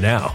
now.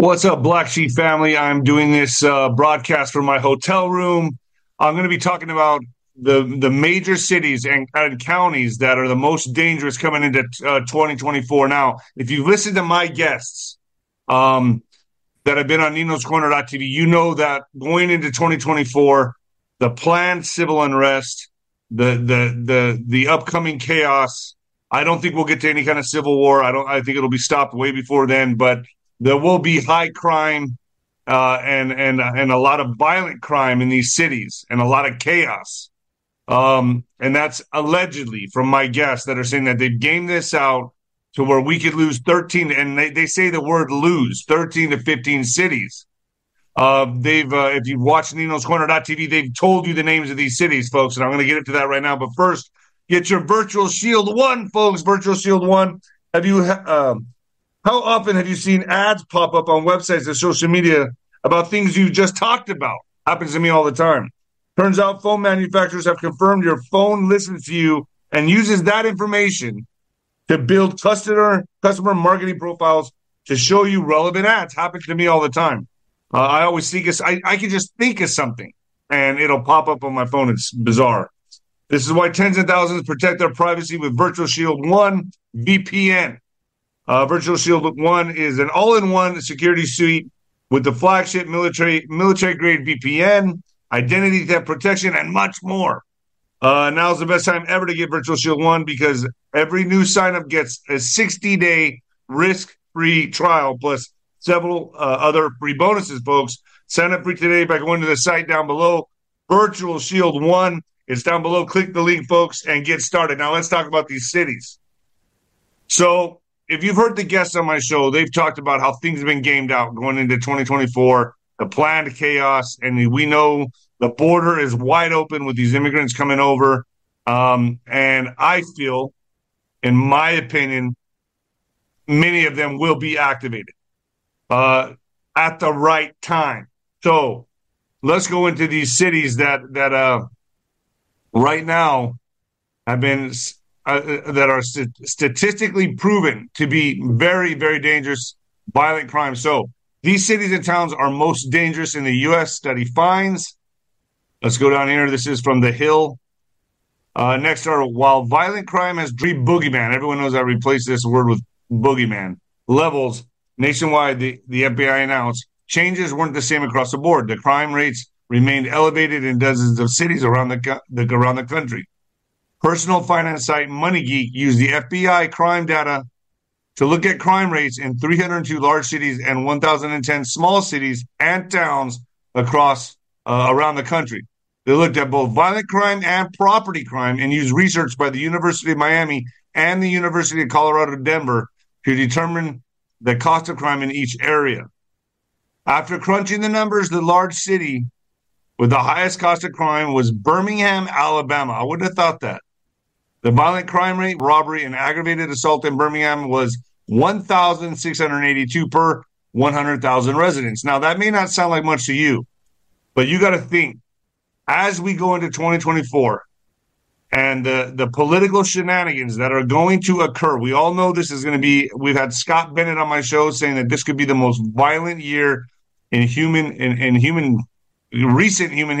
What's up, Black Sheep family? I'm doing this uh, broadcast from my hotel room. I'm going to be talking about the the major cities and, and, counties that are the most dangerous coming into uh, 2024. Now, if you listen to my guests um, that have been on Nino's Corner.tv, you know that going into 2024, the planned civil unrest, the the the the upcoming chaos. I don't think we'll get to any kind of civil war. I don't. I think it'll be stopped way before then. But there will be high crime uh, and and and a lot of violent crime in these cities and a lot of chaos. Um, and that's allegedly from my guests that are saying that they've gamed this out to where we could lose 13, and they, they say the word lose 13 to 15 cities. Uh, they've, uh, if you've watched Nino's Corner.tv, they've told you the names of these cities, folks, and I'm going to get into that right now. But first, get your Virtual Shield One, folks. Virtual Shield One. Have you, um, how often have you seen ads pop up on websites and social media about things you just talked about? Happens to me all the time. Turns out phone manufacturers have confirmed your phone listens to you and uses that information to build customer customer marketing profiles to show you relevant ads. Happens to me all the time. Uh, I always think I, I can just think of something and it'll pop up on my phone. It's bizarre. This is why tens of thousands protect their privacy with Virtual Shield One VPN. Uh, Virtual Shield One is an all-in-one security suite with the flagship military military-grade VPN, identity theft protection, and much more. Uh, now's the best time ever to get Virtual Shield One because every new sign-up gets a 60-day risk-free trial plus several uh, other free bonuses, folks. Sign up free today by going to the site down below. Virtual Shield One. It's down below. Click the link, folks, and get started. Now let's talk about these cities. So if you've heard the guests on my show, they've talked about how things have been gamed out going into 2024, the planned chaos, and we know the border is wide open with these immigrants coming over. Um, and I feel, in my opinion, many of them will be activated uh, at the right time. So let's go into these cities that that uh, right now have been uh, uh, that are st- statistically proven to be very, very dangerous violent crimes. So these cities and towns are most dangerous in the U.S. Study finds. Let's go down here. This is from the Hill. Uh, next are while violent crime has dream boogeyman. Everyone knows I replaced this word with boogeyman levels nationwide. The, the FBI announced changes weren't the same across the board. The crime rates remained elevated in dozens of cities around the, the around the country. Personal finance site MoneyGeek used the FBI crime data to look at crime rates in 302 large cities and 1,010 small cities and towns across uh, around the country. They looked at both violent crime and property crime and used research by the University of Miami and the University of Colorado Denver to determine the cost of crime in each area. After crunching the numbers, the large city with the highest cost of crime was Birmingham, Alabama. I wouldn't have thought that. The violent crime rate, robbery, and aggravated assault in Birmingham was 1,682 per 100,000 residents. Now, that may not sound like much to you, but you got to think as we go into 2024 and the, the political shenanigans that are going to occur, we all know this is going to be. We've had Scott Bennett on my show saying that this could be the most violent year in human in, in human recent human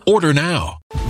Order now.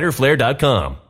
riderflare.com.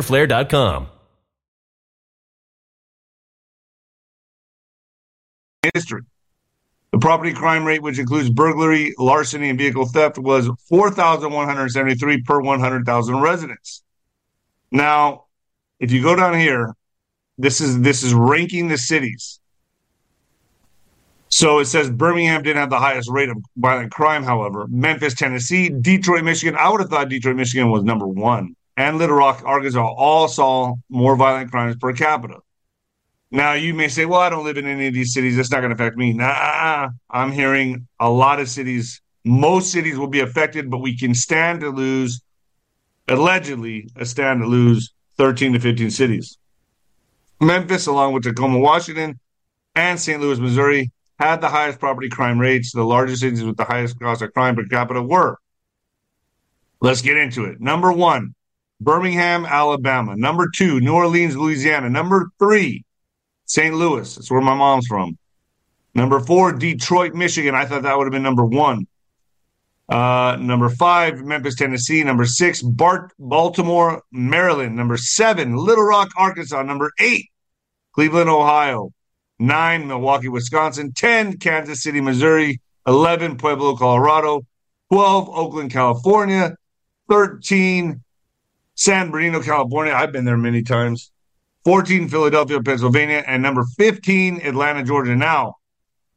fighterflare.com. History. The property crime rate, which includes burglary, larceny, and vehicle theft, was 4,173 per 100,000 residents. Now, if you go down here, this is this is ranking the cities. So it says Birmingham didn't have the highest rate of violent crime, however. Memphis, Tennessee, Detroit, Michigan. I would have thought Detroit, Michigan was number one and Little Rock, Arkansas all saw more violent crimes per capita. Now, you may say, well, I don't live in any of these cities. It's not going to affect me. Nah, I'm hearing a lot of cities, most cities will be affected, but we can stand to lose, allegedly, a stand to lose 13 to 15 cities. Memphis, along with Tacoma, Washington, and St. Louis, Missouri, had the highest property crime rates. The largest cities with the highest cost of crime per capita were. Let's get into it. Number one, Birmingham, Alabama. Number two, New Orleans, Louisiana. Number three, St. Louis. That's where my mom's from. Number four, Detroit, Michigan. I thought that would have been number one. Uh, number five, Memphis, Tennessee. Number six, Bart, Baltimore, Maryland. Number seven, Little Rock, Arkansas. Number eight, Cleveland, Ohio. Nine, Milwaukee, Wisconsin. Ten, Kansas City, Missouri. Eleven, Pueblo, Colorado. Twelve, Oakland, California. Thirteen, San Bernardino, California. I've been there many times. 14, Philadelphia, Pennsylvania. And number 15, Atlanta, Georgia. Now,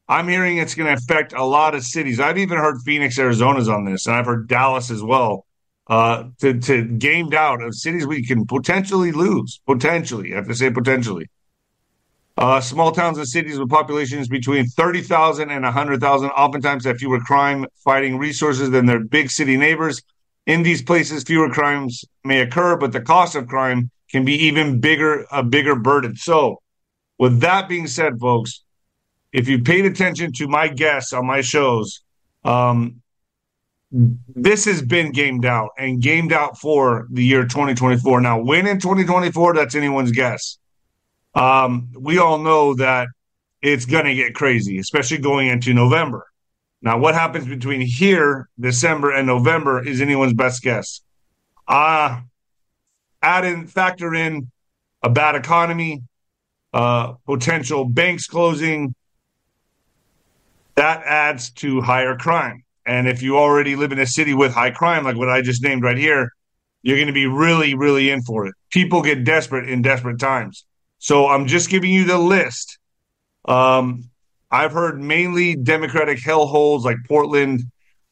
I'm hearing it's going to affect a lot of cities. I've even heard Phoenix, Arizona's on this, and I've heard Dallas as well. Uh, to, to gamed out of cities we can potentially lose. Potentially. I have to say potentially. Uh, small towns and cities with populations between 30,000 and 100,000 oftentimes have fewer crime fighting resources than their big city neighbors. In these places, fewer crimes may occur, but the cost of crime can be even bigger, a bigger burden. So, with that being said, folks, if you paid attention to my guests on my shows, um, this has been gamed out and gamed out for the year 2024. Now, when in 2024, that's anyone's guess. Um, we all know that it's going to get crazy, especially going into November. Now, what happens between here, December, and November is anyone's best guess. Uh, add in, factor in a bad economy, uh, potential banks closing, that adds to higher crime. And if you already live in a city with high crime, like what I just named right here, you're going to be really, really in for it. People get desperate in desperate times. So I'm just giving you the list. Um, I've heard mainly Democratic hellholes like Portland,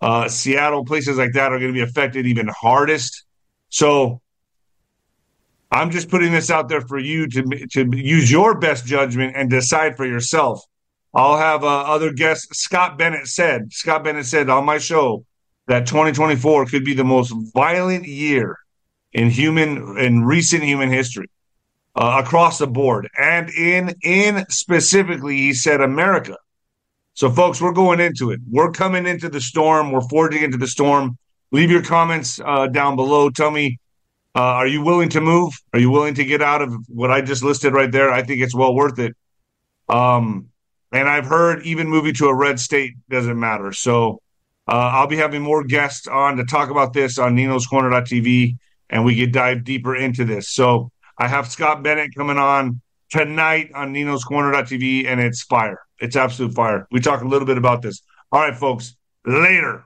uh, Seattle, places like that are going to be affected even hardest. So I'm just putting this out there for you to to use your best judgment and decide for yourself. I'll have uh, other guests. Scott Bennett said, Scott Bennett said on my show that 2024 could be the most violent year in human in recent human history uh, across the board, and in in specifically, he said America. So, folks, we're going into it. We're coming into the storm. We're forging into the storm. Leave your comments uh, down below. Tell me, uh, are you willing to move? Are you willing to get out of what I just listed right there? I think it's well worth it. Um, and I've heard even moving to a red state doesn't matter. So uh, I'll be having more guests on to talk about this on Nino's Corner.tv, and we can dive deeper into this. So I have Scott Bennett coming on tonight on Nino's Corner.tv, and it's fire. It's absolute fire. We talk a little bit about this. All right, folks. Later.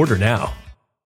Order now.